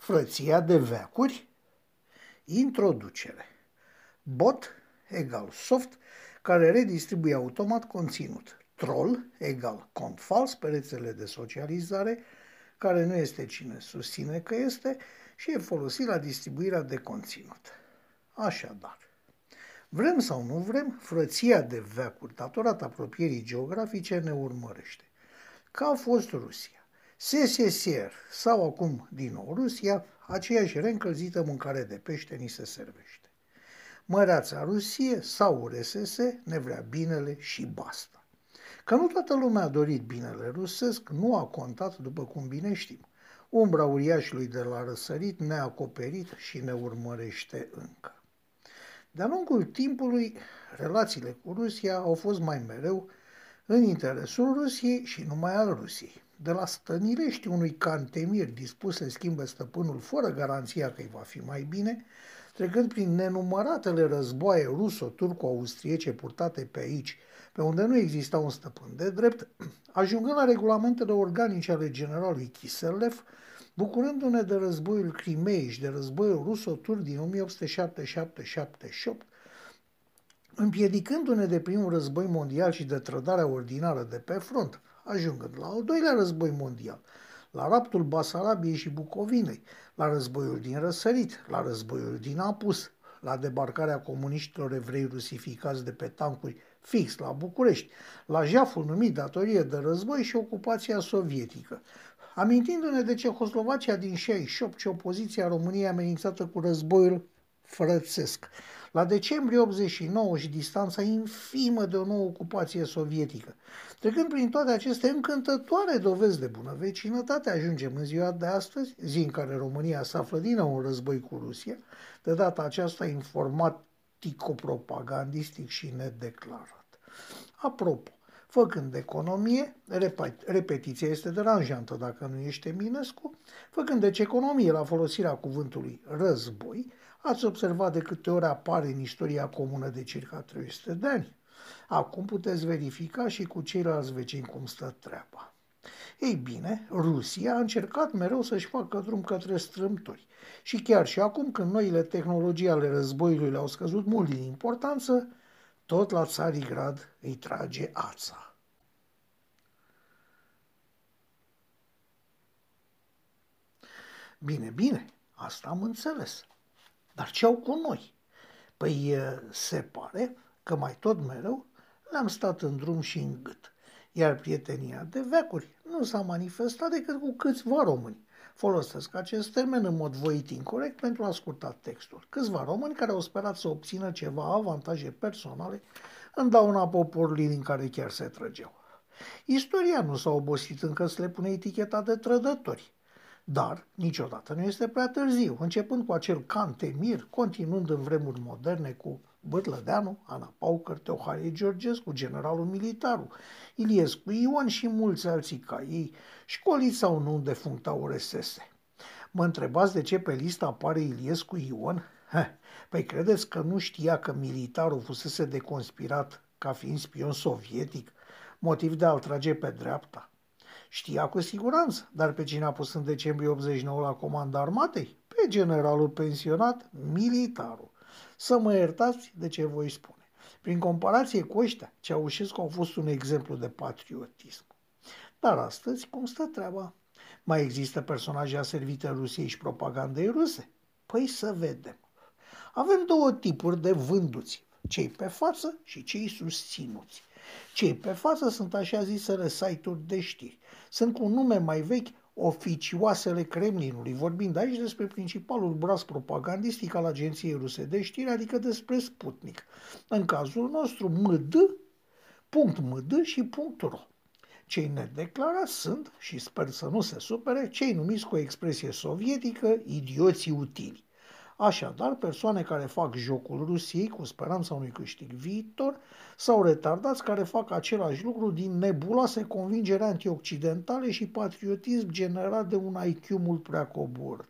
Frăția de veacuri, introducere. Bot egal soft care redistribuie automat conținut. Troll egal cont fals pe rețele de socializare care nu este cine susține că este și e folosit la distribuirea de conținut. Așadar, vrem sau nu vrem, frăția de veacuri datorată apropierii geografice ne urmărește. Ca a fost Rusia. SSSR sau acum din nou Rusia, aceeași reîncălzită mâncare de pește ni se servește. Măreața Rusie sau RSS ne vrea binele și basta. Că nu toată lumea a dorit binele rusesc, nu a contat după cum bine știm. Umbra uriașului de la răsărit ne-a acoperit și ne urmărește încă. De-a lungul timpului, relațiile cu Rusia au fost mai mereu în interesul Rusiei și numai al Rusiei. De la stănilești unui cantemir dispus să schimbe stăpânul fără garanția că îi va fi mai bine, trecând prin nenumăratele războaie ruso-turco-austriece purtate pe aici, pe unde nu exista un stăpân de drept, ajungând la regulamentele organice ale generalului Kiselev, bucurându-ne de războiul Crimei și de războiul ruso-tur din 1877-78, împiedicându-ne de primul război mondial și de trădarea ordinară de pe front, ajungând la al doilea război mondial, la raptul Basarabiei și Bucovinei, la războiul din Răsărit, la războiul din Apus, la debarcarea comuniștilor evrei rusificați de pe tancuri fix la București, la jaful numit datorie de război și ocupația sovietică, amintindu-ne de Cehoslovacia din 68 și opoziția României amenințată cu războiul frățesc, la decembrie 89 și distanța infimă de o nouă ocupație sovietică. Trecând prin toate aceste încântătoare dovezi de bună vecinătate, ajungem în ziua de astăzi, zi în care România se află din nou în război cu Rusia, de data aceasta informatico-propagandistic și nedeclarat. Apropo, făcând economie, repetiția este deranjantă dacă nu ești Eminescu, făcând deci economie la folosirea cuvântului război, ați observat de câte ori apare în istoria comună de circa 300 de ani. Acum puteți verifica și cu ceilalți vecini cum stă treaba. Ei bine, Rusia a încercat mereu să-și facă drum către strâmtori. Și chiar și acum, când noile tehnologii ale războiului le-au scăzut mult din importanță, tot la Țarigrad îi trage ața. Bine, bine, asta am înțeles. Dar ce au cu noi? Păi se pare că mai tot mereu le-am stat în drum și în gât, iar prietenia de veacuri nu s-a manifestat decât cu câțiva români. Folosesc acest termen în mod voit incorrect pentru a scurta textul. Câțiva români care au sperat să obțină ceva avantaje personale în dauna poporului din care chiar se trăgeau. Istoria nu s-a obosit încă să le pune eticheta de trădători. Dar niciodată nu este prea târziu, începând cu acel Cantemir, continuând în vremuri moderne cu Bârlădeanu, Ana Paucăr, Teoharie Georgescu, generalul militarul, Iliescu Ion și mulți alții ca ei, școliți sau nu defuncta ORSS. Mă întrebați de ce pe listă apare Iliescu Ion? Heh, păi credeți că nu știa că militarul fusese deconspirat ca fiind spion sovietic, motiv de a-l trage pe dreapta? Știa cu siguranță, dar pe cine a pus în decembrie 89 la comanda armatei? Pe generalul pensionat, militarul. Să mă iertați de ce voi spune. Prin comparație cu ăștia, Ceaușescu a fost un exemplu de patriotism. Dar astăzi, cum stă treaba? Mai există personaje aservite Rusiei și propagandei ruse? Păi să vedem. Avem două tipuri de vânduți, cei pe față și cei susținuți. Cei pe față sunt așa zisele site-uri de știri. Sunt cu nume mai vechi oficioasele Kremlinului, vorbind aici despre principalul braț propagandistic al agenției ruse de știri, adică despre Sputnik. În cazul nostru, MD, punct .md și punct .ro. Cei nedeclarați sunt, și sper să nu se supere, cei numiți cu o expresie sovietică, idioții utili. Așadar, persoane care fac jocul Rusiei cu speranța unui câștig viitor sau retardați care fac același lucru din nebuloase convingere antioccidentale și patriotism generat de un IQ mult prea coborât.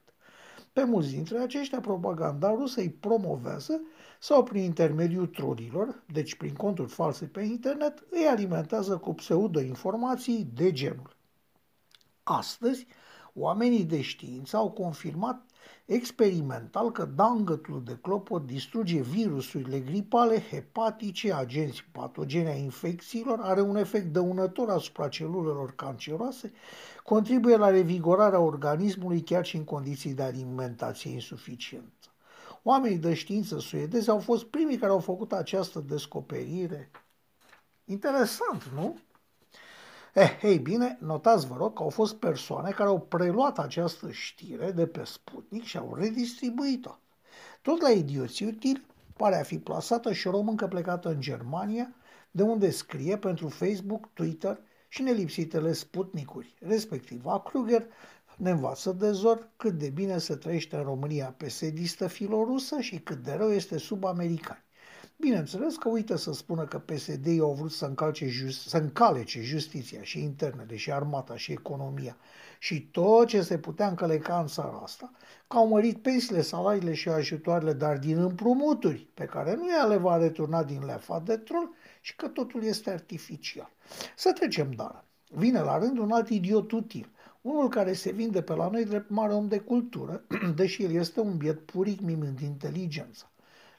Pe mulți dintre aceștia, propaganda rusă îi promovează sau prin intermediul trolilor, deci prin conturi false pe internet, îi alimentează cu pseudo-informații de genul. Astăzi, Oamenii de știință au confirmat experimental că dangătul de clopot distruge virusurile gripale, hepatice, agenți patogene a infecțiilor, are un efect dăunător asupra celulelor canceroase, contribuie la revigorarea organismului chiar și în condiții de alimentație insuficientă. Oamenii de știință suedezi au fost primii care au făcut această descoperire. Interesant, nu? Eh, ei bine, notați vă rog că au fost persoane care au preluat această știre de pe Sputnik și au redistribuit-o. Tot la idioții utili pare a fi plasată și o româncă plecată în Germania, de unde scrie pentru Facebook, Twitter și nelipsitele Sputnicuri, respectiv a Kruger, ne învață de zor cât de bine se trăiește în România pesedistă filorusă și cât de rău este sub americani. Bineînțeles că uită să spună că PSD au vrut să, încalce just, să încalece justiția și internele și armata și economia și tot ce se putea încăleca în țara asta, că au mărit pensiile, salariile și ajutoarele, dar din împrumuturi pe care nu ea le va returna din lefa de trol și că totul este artificial. Să trecem, dar. Vine la rând un alt idiot util, unul care se vinde pe la noi drept mare om de cultură, deși el este un biet puric mimând inteligența.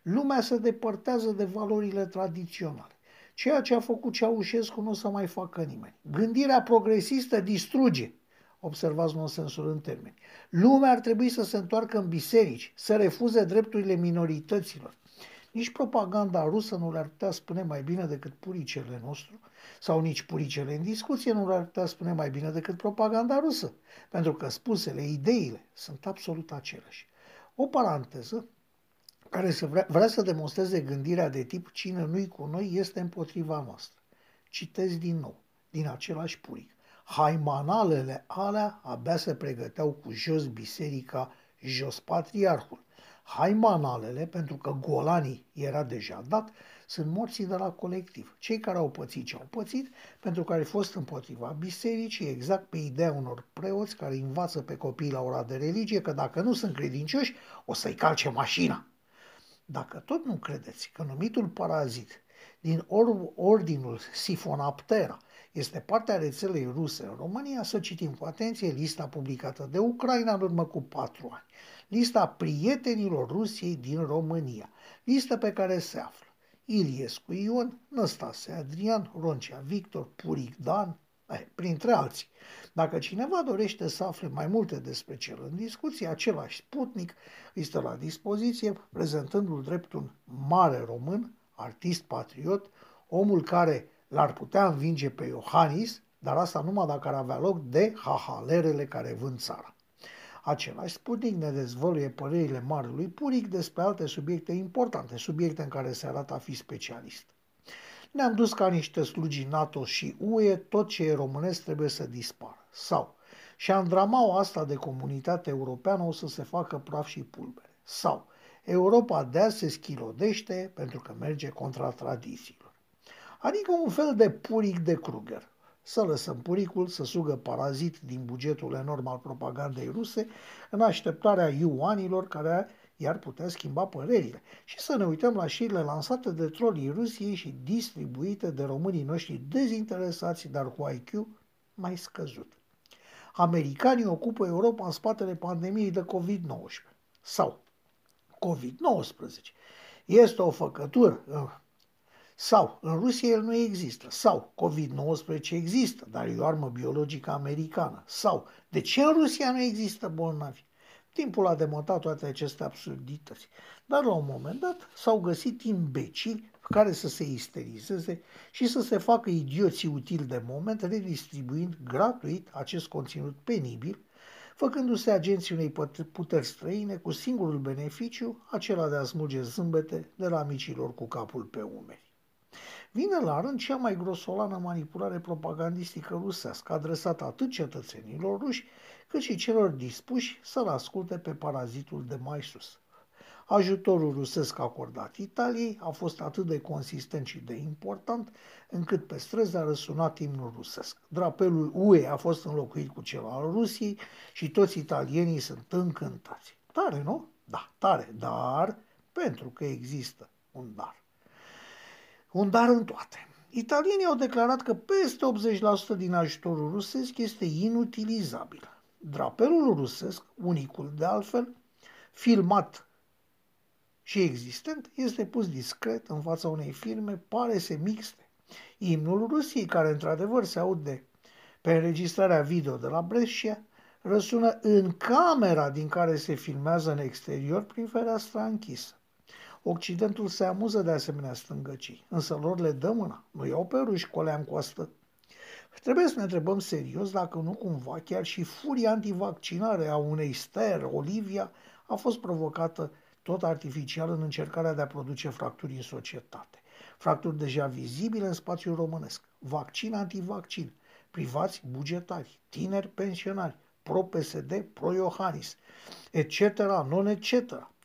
Lumea se depărtează de valorile tradiționale. Ceea ce a făcut Ceaușescu nu o să mai facă nimeni. Gândirea progresistă distruge. Observați nonsensul în termeni. Lumea ar trebui să se întoarcă în biserici, să refuze drepturile minorităților. Nici propaganda rusă nu le-ar putea spune mai bine decât puricele nostru, sau nici puricele în discuție nu le-ar putea spune mai bine decât propaganda rusă, pentru că spusele, ideile, sunt absolut aceleași. O paranteză, care să vrea, vrea să demonstreze gândirea de tip cine nu-i cu noi este împotriva noastră. Citez din nou, din același puric. Haimanalele alea abia se pregăteau cu jos biserica, jos patriarhul. Haimanalele, pentru că golanii era deja dat, sunt morții de la colectiv. Cei care au pățit ce au pățit, pentru că au fost împotriva bisericii, exact pe ideea unor preoți care învață pe copii la ora de religie că dacă nu sunt credincioși, o să-i calce mașina. Dacă tot nu credeți că numitul parazit din or- ordinul Sifonaptera este partea rețelei ruse în România, să citim cu atenție lista publicată de Ucraina în urmă cu patru ani, lista prietenilor Rusiei din România, lista pe care se află Iliescu Ion, Năstase Adrian, Roncea Victor, Puric Dan, eh, printre alții. Dacă cineva dorește să afle mai multe despre cel în discuție, același Sputnik îi stă la dispoziție, prezentându-l drept un mare român, artist patriot, omul care l-ar putea învinge pe Iohannis, dar asta numai dacă ar avea loc de hahalerele care vând țara. Același Sputnik ne dezvăluie părerile marelui Puric despre alte subiecte importante, subiecte în care se arată a fi specialist. Ne-am dus ca niște slugi NATO și UE, tot ce e românesc trebuie să dispară. Sau, și andramaua asta de comunitate europeană o să se facă praf și pulbere. Sau, Europa de azi se schilodește pentru că merge contra tradițiilor. Adică un fel de puric de Kruger. Să lăsăm puricul să sugă parazit din bugetul enorm al propagandei ruse în așteptarea iuanilor care i-ar putea schimba părerile și să ne uităm la șirile lansate de trolii Rusiei și distribuite de românii noștri dezinteresați, dar cu IQ mai scăzut. Americanii ocupă Europa în spatele pandemiei de COVID-19. Sau COVID-19. Este o făcătură. Sau în Rusia el nu există. Sau COVID-19 există, dar e o armă biologică americană. Sau de ce în Rusia nu există bolnavi? Timpul a demontat toate aceste absurdități, dar la un moment dat s-au găsit imbecili care să se isterizeze și să se facă idioții utili de moment, redistribuind gratuit acest conținut penibil, făcându-se agenții unei puteri străine cu singurul beneficiu, acela de a smulge zâmbete de la micilor cu capul pe umeri. Vine la rând cea mai grosolană manipulare propagandistică rusească, adresată atât cetățenilor ruși, cât și celor dispuși să-l asculte pe parazitul de mai sus. Ajutorul rusesc acordat Italiei a fost atât de consistent și de important, încât pe străzi a răsunat imnul rusesc. Drapelul UE a fost înlocuit cu cel al Rusiei și toți italienii sunt încântați. Tare, nu? Da, tare, dar pentru că există un dar. Un dar în toate. Italienii au declarat că peste 80% din ajutorul rusesc este inutilizabil. Drapelul rusesc, unicul de altfel, filmat și existent, este pus discret în fața unei firme, pare se mixte. Imnul Rusiei, care într-adevăr se aude pe înregistrarea video de la Brescia, răsună în camera din care se filmează în exterior prin fereastra închisă. Occidentul se amuză de asemenea stângăcii, însă lor le dă mâna, nu iau pe ruși colea în coastă. Trebuie să ne întrebăm serios dacă nu cumva chiar și furia antivaccinare a unei Ster, Olivia, a fost provocată tot artificial în încercarea de a produce fracturi în societate. Fracturi deja vizibile în spațiul românesc. Vaccin antivaccin, privați bugetari, tineri pensionari, pro-PSD, pro-Iohannis, etc., non etc.,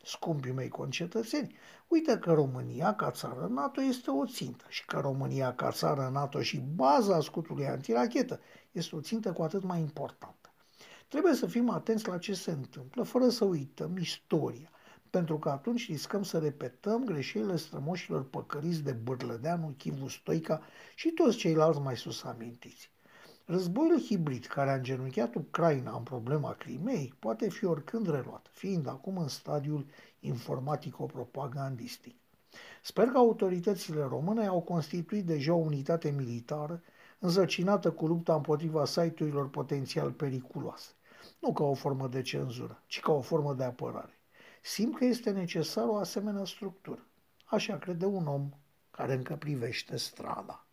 scumpii mei concetățeni, uite că România ca țară NATO este o țintă și că România ca țară NATO și baza scutului antirachetă este o țintă cu atât mai importantă. Trebuie să fim atenți la ce se întâmplă, fără să uităm istoria, pentru că atunci riscăm să repetăm greșelile strămoșilor păcăriți de Bârlădeanu, Chivu Stoica și toți ceilalți mai sus amintiți. Războiul hibrid care a îngenunchiat Ucraina în problema Crimei poate fi oricând reluat, fiind acum în stadiul informatico-propagandistic. Sper că autoritățile române au constituit deja o unitate militară însăcinată cu lupta împotriva site-urilor potențial periculoase, nu ca o formă de cenzură, ci ca o formă de apărare. Simt că este necesară o asemenea structură. Așa crede un om care încă privește strada.